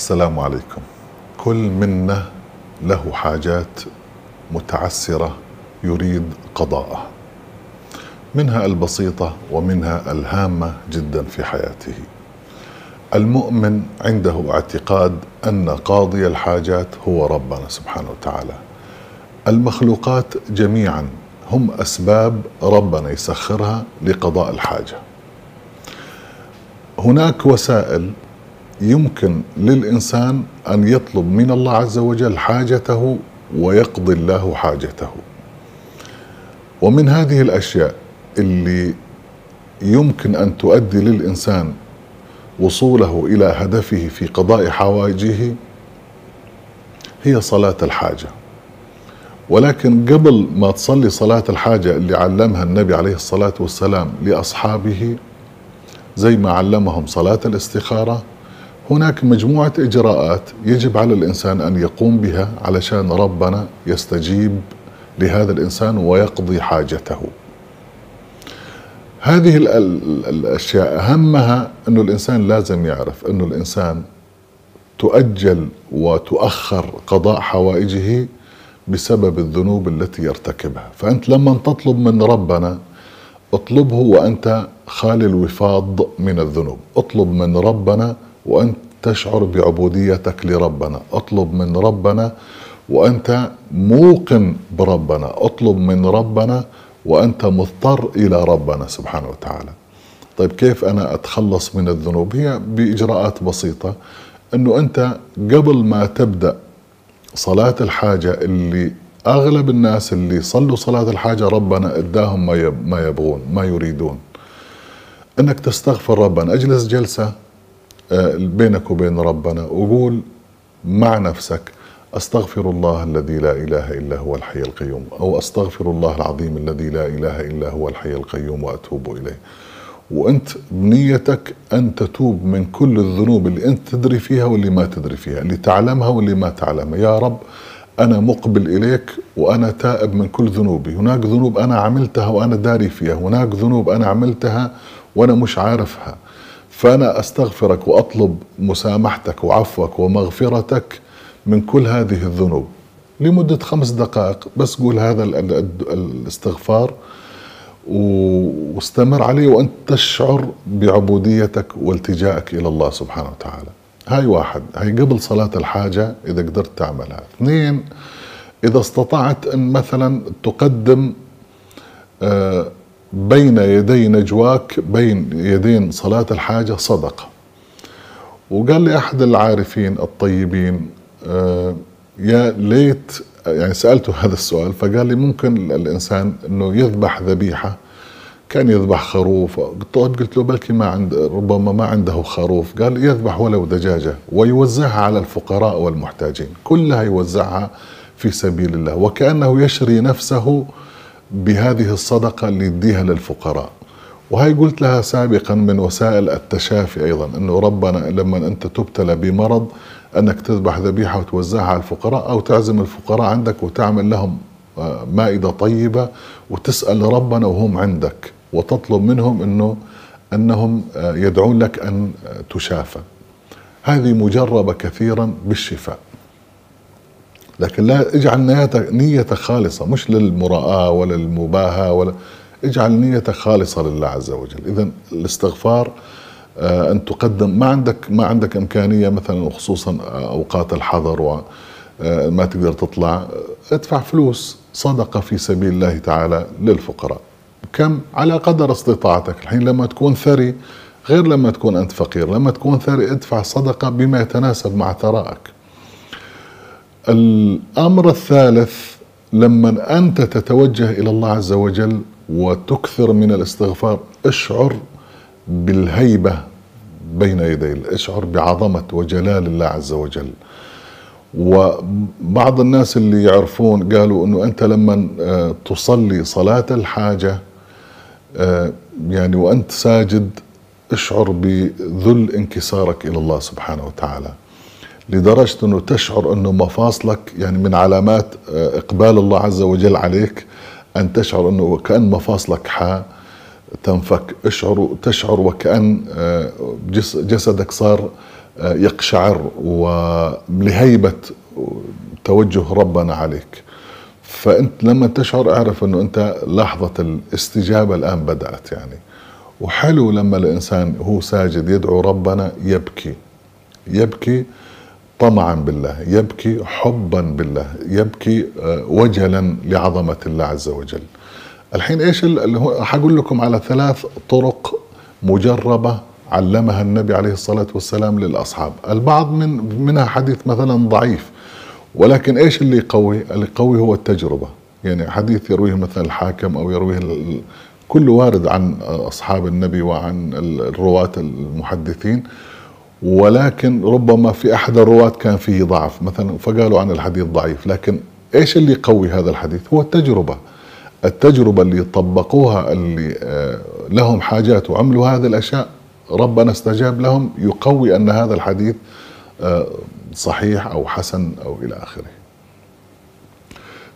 السلام عليكم. كل منا له حاجات متعسرة يريد قضاءها. منها البسيطة ومنها الهامة جدا في حياته. المؤمن عنده اعتقاد أن قاضي الحاجات هو ربنا سبحانه وتعالى. المخلوقات جميعا هم أسباب ربنا يسخرها لقضاء الحاجة. هناك وسائل يمكن للإنسان أن يطلب من الله عز وجل حاجته ويقضي الله حاجته. ومن هذه الأشياء اللي يمكن أن تؤدي للإنسان وصوله إلى هدفه في قضاء حوائجه هي صلاة الحاجة. ولكن قبل ما تصلي صلاة الحاجة اللي علمها النبي عليه الصلاة والسلام لأصحابه زي ما علمهم صلاة الاستخارة هناك مجموعة إجراءات يجب على الإنسان أن يقوم بها علشان ربنا يستجيب لهذا الإنسان ويقضي حاجته. هذه الأشياء أهمها انه الإنسان لازم يعرف انه الإنسان تؤجل وتؤخر قضاء حوائجه بسبب الذنوب التي يرتكبها، فأنت لما تطلب من ربنا اطلبه وأنت خالي الوفاض من الذنوب، اطلب من ربنا وانت تشعر بعبوديتك لربنا، اطلب من ربنا وأنت موقن بربنا، اطلب من ربنا وأنت مضطر إلى ربنا سبحانه وتعالى. طيب كيف أنا أتخلص من الذنوب؟ هي بإجراءات بسيطة إنه أنت قبل ما تبدأ صلاة الحاجة اللي أغلب الناس اللي صلوا صلاة الحاجة ربنا إداهم ما يبغون ما يريدون. إنك تستغفر ربنا، أجلس جلسة بينك وبين ربنا وقول مع نفسك أستغفر الله الذي لا إله إلا هو الحي القيوم أو أستغفر الله العظيم الذي لا إله إلا هو الحي القيوم وأتوب إليه. وأنت بنيتك أن تتوب من كل الذنوب اللي أنت تدري فيها واللي ما تدري فيها اللي تعلمها واللي ما تعلمها. يا رب أنا مقبل إليك وأنا تائب من كل ذنوبي. هناك ذنوب أنا عملتها وأنا داري فيها هناك ذنوب أنا عملتها وأنا مش عارفها. فأنا أستغفرك وأطلب مسامحتك وعفوك ومغفرتك من كل هذه الذنوب. لمدة خمس دقائق بس قول هذا الاستغفار واستمر عليه وأنت تشعر بعبوديتك والتجائك إلى الله سبحانه وتعالى. هاي واحد. هاي قبل صلاة الحاجة إذا قدرت تعملها. اثنين إذا استطعت أن مثلا تقدم بين يدي نجواك بين يدين صلاة الحاجة صدقة وقال لي أحد العارفين الطيبين آه يا ليت يعني سألته هذا السؤال فقال لي ممكن الإنسان إنه يذبح ذبيحة كان يذبح خروف قلت له بلكي ما عند ربما ما عنده خروف قال يذبح ولو دجاجة ويوزعها على الفقراء والمحتاجين كلها يوزعها في سبيل الله وكأنه يشري نفسه بهذه الصدقة اللي يديها للفقراء وهي قلت لها سابقا من وسائل التشافي أيضا إنه ربنا لما أنت تبتلى بمرض أنك تذبح ذبيحة وتوزعها على الفقراء أو تعزم الفقراء عندك وتعمل لهم مائدة طيبة وتسأل ربنا وهم عندك وتطلب منهم إنه إنهم يدعون لك أن تشافى. هذه مجربة كثيرا بالشفاء. لكن لا اجعل نيتك نيتك خالصة مش للمراءة ولا للمباهاة ولا اجعل نيتك خالصة لله عز وجل، اذا الاستغفار أن تقدم. ما عندك ما عندك إمكانية مثلا خصوصا أوقات الحظر وما تقدر تطلع ادفع فلوس صدقة في سبيل الله تعالى للفقراء. كم؟ على قدر استطاعتك. الحين لما تكون ثري غير لما تكون أنت فقير لما تكون ثري ادفع صدقة بما يتناسب مع ثرائك الأمر الثالث لما أنت تتوجه إلى الله عز وجل وتكثر من الاستغفار اشعر بالهيبة بين يديه اشعر بعظمة وجلال الله عز وجل. وبعض الناس اللي يعرفون قالوا إنه أنت لما تصلي صلاة الحاجة يعني وأنت ساجد اشعر بذل انكسارك إلى الله سبحانه وتعالى. لدرجة أنه تشعر أنه مفاصلك يعني من علامات إقبال الله عز وجل عليك أن تشعر أنه كان مفاصلك حا تنفك اشعر تشعر وكأن جسدك صار آه، يقشعر ولهيبة توجه ربنا عليك. فأنت لما تشعر أعرف أنه أنت لحظة الاستجابة الآن بدأت يعني. وحلو لما الإنسان هو ساجد يدعو ربنا يبكي يبكي طمعا بالله يبكي حبا بالله يبكي آه، وجلا لعظمة الله عز وجل. الحين إيش اللي هو حقول لكم على ثلاث طرق مجربة علمها النبي عليه الصلاة والسلام للأصحاب. البعض من منها حديث مثلا ضعيف ولكن إيش اللي يقوي؟ اللي يقوي هو التجربة. يعني حديث يرويه مثلا الحاكم أو يرويه كله وارد عن أصحاب النبي وعن الرواة المحدثين. ولكن ربما في أحد الرواة كان فيه ضعف. مثلا فقالوا عن الحديث ضعيف لكن إيش اللي يقوي هذا الحديث؟ هو التجربة. التجربة اللي طبقوها اللي آه، لهم حاجات وعملوا هذه الأشياء ربنا استجاب لهم يقوي أن هذا الحديث آه، صحيح أو حسن أو إلى آخره.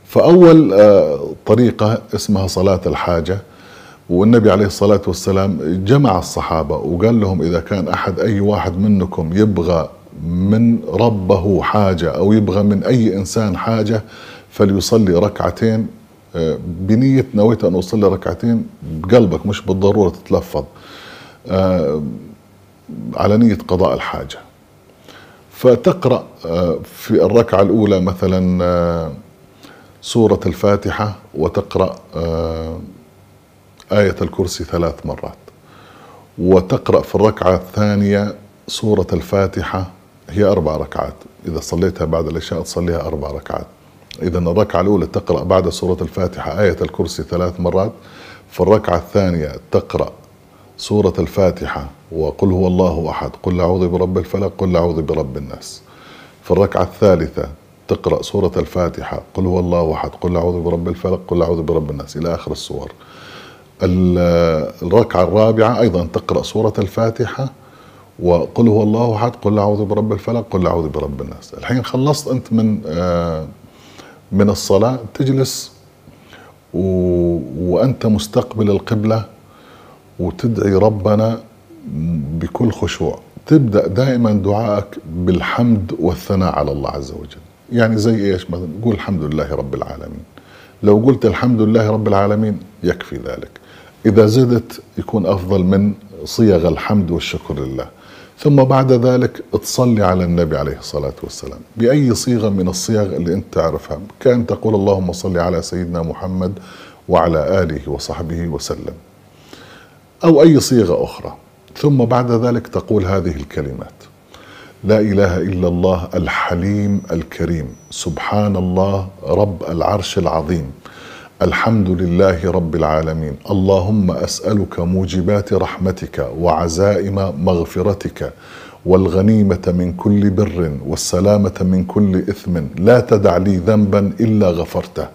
فأول آه، طريقة اسمها صلاة الحاجة. والنبي عليه الصلاة والسلام جمع الصحابة وقال لهم إذا كان أحد أي واحد منكم يبغى من ربه حاجة أو يبغى من أي إنسان حاجة فليصلي ركعتين. آه، بنية نويت أن أصلي ركعتين بقلبك مش بالضرورة تتلفظ. آه، على نية قضاء الحاجة. فتقرأ آه، في الركعة الأولى مثلا سورة الفاتحة وتقرأ آية الكرسي ثلاث مرات. وتقرأ في الركعة الثانية سورة الفاتحة هي أربع ركعات. إذا صليتها بعد العشاء تصليها أربع ركعات. إذا الركعة الأولى تقرأ بعد سورة الفاتحة آية الكرسي ثلاث مرات. في الركعة الثانية تقرأ سورة الفاتحة وقل هو الله أحد قل أعوذ برب الفلق قل أعوذ برب الناس. في الركعة الثالثة تقرأ سورة الفاتحة قل هو الله أحد قل أعوذ برب الفلق قل أعوذ برب الناس. إلى آخر السور. الركعة الرابعة أيضا تقرأ سورة الفاتحة وقل هو الله أحد قل أعوذ برب الفلق قل أعوذ برب الناس. الحين خلصت أنت من آه من الصلاة تجلس. وأنت مستقبل القبلة وتدعي ربنا بكل خشوع. تبدأ دائما دعائك بالحمد والثناء على الله عز وجل. يعني زي إيش مثلا؟ قول الحمد لله رب العالمين. لو قلت الحمد لله رب العالمين يكفي ذلك. إذا زدت يكون أفضل من صيغ الحمد والشكر لله. ثم بعد ذلك تصلي على النبي عليه الصلاة والسلام. بأي صيغة من الصيغ اللي أنت تعرفها؟ كأن تقول اللهم صل على سيدنا محمد وعلى آله وصحبه وسلم. أو أي صيغة أخرى. ثم بعد ذلك تقول هذه الكلمات. لا إله إلا الله الحليم الكريم. سبحان الله رب العرش العظيم. الحمد لله رب العالمين. اللهم أسألك موجبات رحمتك وعزائم مغفرتك والغنيمة من كل بر والسلامة من كل إثم. لا تدع لي ذنبا إلا غفرته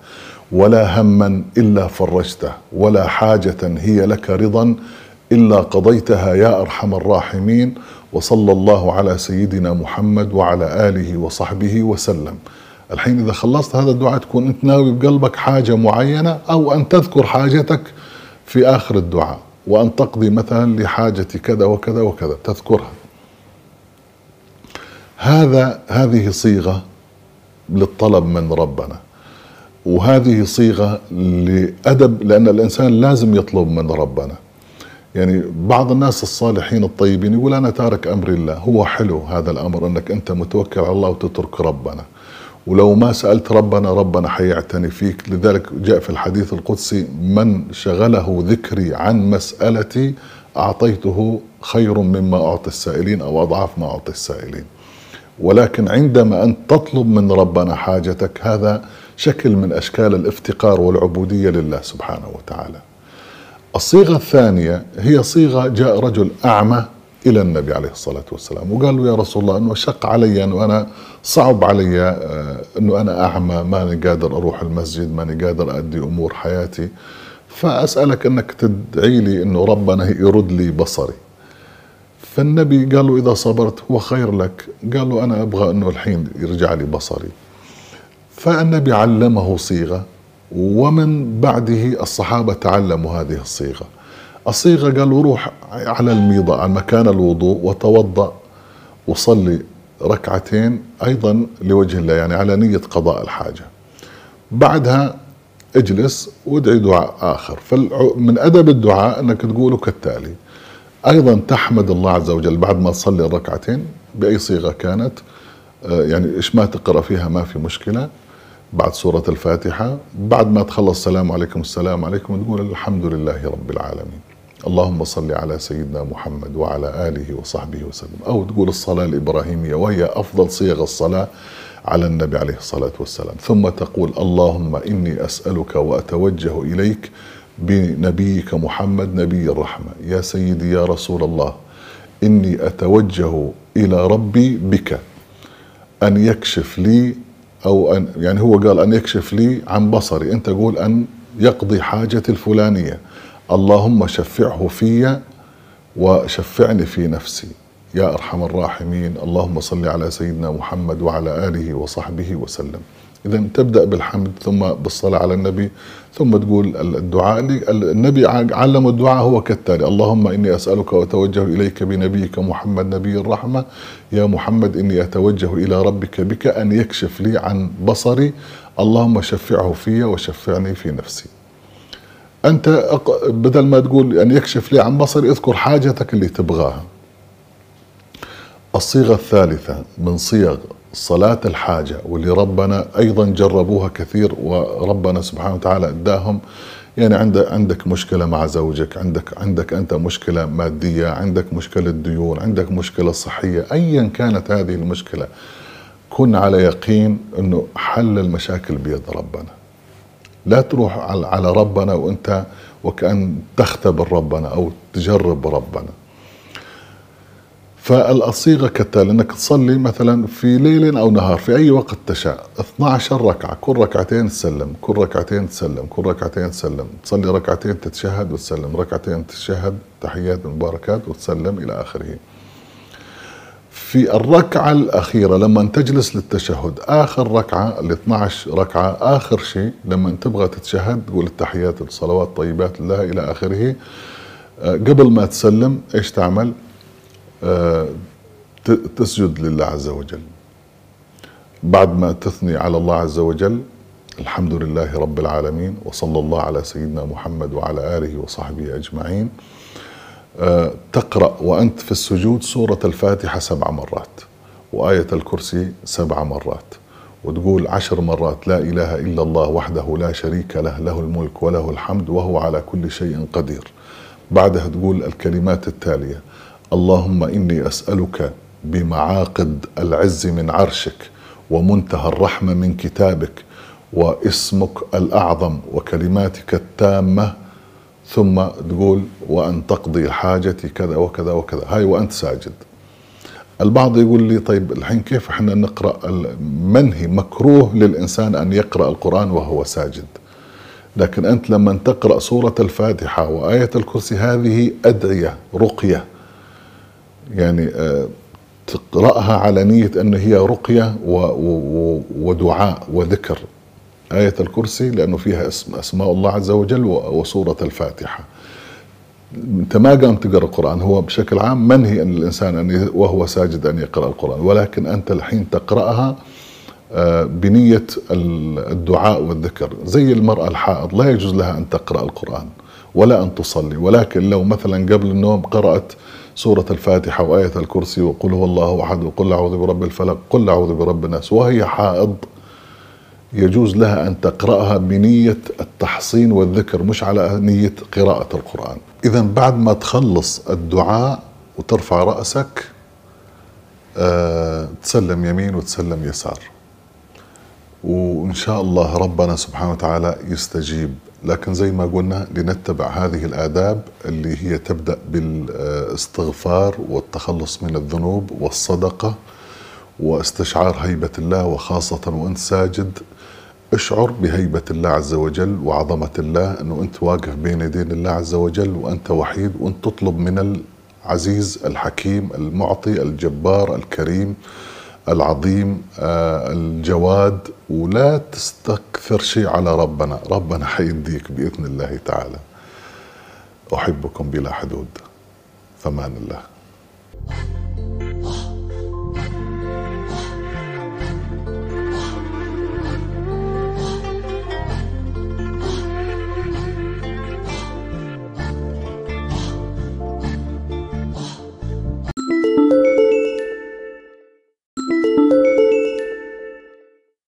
ولا هما إلا فرجته ولا حاجة هي لك رضا إلا قضيتها يا أرحم الراحمين. وصلى الله على سيدنا محمد وعلى آله وصحبه وسلم. الحين إذا خلصت هذا الدعاء تكون أنت ناوي بقلبك حاجة معينة أو أن تذكر حاجتك في آخر الدعاء وأن تقضي مثلا لحاجة كذا وكذا وكذا تذكرها. هذا هذه صيغة للطلب من ربنا وهذه صيغة لأدب لأن الإنسان لازم يطلب من ربنا. يعني بعض الناس الصالحين الطيبين يقول أنا تارك أمر الله هو حلو هذا الأمر أنك أنت متوكل على الله وتترك ربنا. ولو ما سألت ربنا ربنا حيعتني فيك. لذلك جاء في الحديث القدسي من شغله ذكري عن مسألتي أعطيته خير مما أعطي السائلين أو أضعاف ما أعطي السائلين. ولكن عندما أنت تطلب من ربنا حاجتك هذا شكل من أشكال الافتقار والعبودية لله سبحانه وتعالى. الصيغة الثانية هي صيغة جاء رجل أعمى إلى النبي عليه الصلاة والسلام. وقال له يا رسول الله أنه شق علي أنه أنا صعب علي آه، أنه أنا أعمى ماني قادر أروح المسجد ماني قادر أدي أمور حياتي. فأسألك أنك تدعي لي أنه ربنا يرد لي بصري. فالنبي قال له إذا صبرت هو خير لك. قال له أنا أبغى أنه الحين يرجع لي بصري. فالنبي علمه صيغة ومن بعده الصحابة تعلموا هذه الصيغة. الصيغة قالوا روح على الميضة على مكان الوضوء وتوضأ وصلي ركعتين أيضا لوجه الله يعني على نية قضاء الحاجة. بعدها اجلس وادعي دعاء آخر. فمن أدب الدعاء أنك تقوله كالتالي أيضا تحمد الله عز وجل بعد ما تصلي الركعتين بأي صيغة كانت آه، يعني إيش ما تقرأ فيها ما في مشكلة. بعد سورة الفاتحة بعد ما تخلص السلام عليكم السلام عليكم تقول الحمد لله رب العالمين. اللهم صل على سيدنا محمد وعلى آله وصحبه وسلم. أو تقول الصلاة الإبراهيمية وهي أفضل صيغ الصلاة على النبي عليه الصلاة والسلام. ثم تقول اللهم إني أسألك وأتوجه إليك بنبيك محمد نبي الرحمة. يا سيدي يا رسول الله إني أتوجه إلى ربي بك أن يكشف لي أو أن يعني هو قال أن يكشف لي عن بصري. أنت قول أن يقضي حاجتي الفلانية. اللهم شفعه في وشفعني في نفسي. يا أرحم الراحمين. اللهم صل على سيدنا محمد وعلى آله وصحبه وسلم. اذا تبدأ بالحمد ثم بالصلاة على النبي. ثم تقول الدعاء النبي علم الدعاء هو كالتالي. اللهم إني أسألك وأتوجه إليك بنبيك محمد نبي الرحمة. يا محمد إني أتوجه إلى ربك بك أن يكشف لي عن بصري. اللهم شفعه في وشفعني في نفسي. أنت بدل ما تقول ان يكشف لي عن بصري اذكر حاجتك اللي تبغاها. الصيغة الثالثة من صيغ صلاة الحاجة واللي ربنا أيضا جربوها كثير وربنا سبحانه وتعالى أداهم. يعني عندك مشكلة مع زوجك عندك عندك أنت مشكلة مادية عندك مشكلة ديون عندك مشكلة صحية أيا كانت هذه المشكلة كن على يقين أنه حل المشاكل بيد ربنا. لا تروح على ربنا وأنت وكأن تختبر ربنا أو تجرب ربنا. فالصيغه كالتالي إنك تصلي مثلا في ليل أو نهار في أي وقت تشاء 12 ركعة كل ركعتين تسلم كل ركعتين تسلم كل ركعتين تسلم تصلي ركعتين تتشهد وتسلم ركعتين تتشهد تحيات مباركات وتسلم إلى آخره. في الركعة الأخيرة لما تجلس للتشهد آخر ركعة ال 12 ركعة آخر شيء لما تبغى تتشهد تقول التحيات الصلوات طيبات الله إلى آخره آه، قبل ما تسلم إيش تعمل؟ آه، تسجد لله عز وجل. بعد ما تثني على الله عز وجل الحمد لله رب العالمين وصلى الله على سيدنا محمد وعلى آله وصحبه أجمعين. تقرأ وأنت في السجود سورة الفاتحة سبع مرات وآية الكرسي سبع مرات وتقول عشر مرات لا إله إلا الله وحده لا شريك له له الملك وله الحمد وهو على كل شيء قدير. بعدها تقول الكلمات التالية اللهم إني أسألك بمعاقد العز من عرشك ومنتهى الرحمة من كتابك واسمك الأعظم وكلماتك التامة ثم تقول وأن تقضي حاجتي كذا وكذا وكذا. هاي وأنت ساجد. البعض يقول لي طيب الحين كيف إحنا نقرأ منهي مكروه للإنسان أن يقرأ القرآن وهو ساجد؟ لكن أنت لما تقرأ سورة الفاتحة وآية الكرسي هذه أدعية رقية. يعني آه، تقرأها على نية أن هي رقية ودعاء وذكر. آية الكرسي لأنه فيها اسم أسماء الله عز وجل وسورة الفاتحة. أنت ما قام تقرأ القرآن هو بشكل عام منهي أن الإنسان أن وهو ساجد أن يقرأ القرآن ولكن أنت الحين تقرأها آه، بنية الدعاء والذكر. زي المرأة الحائض لا يجوز لها أن تقرأ القرآن ولا أن تصلي. ولكن لو مثلا قبل النوم قرأت سورة الفاتحة وآية الكرسي وقل هو الله أحد وقل أعوذ برب الفلق قل أعوذ برب الناس وهي حائض يجوز لها أن تقرأها بنية التحصين والذكر مش على نية قراءة القرآن. إذا بعد ما تخلص الدعاء وترفع رأسك أه تسلم يمين وتسلم يسار. وإن شاء الله ربنا سبحانه وتعالى يستجيب. لكن زي ما قلنا لنتبع هذه الآداب اللي هي تبدأ بالإستغفار والتخلص من الذنوب والصدقة وإستشعار هيبة الله وخاصة وأنت ساجد. اشعر بهيبة الله عز وجل وعظمة الله أنه أنت واقف بين يدين الله عز وجل وأنت وحيد وأنت تطلب من العزيز الحكيم المعطي الجبار الكريم العظيم آه، الجواد ولا تستكثر شيء على ربنا. ربنا حيديك بإذن الله تعالى. أحبكم بلا حدود. فمان الله.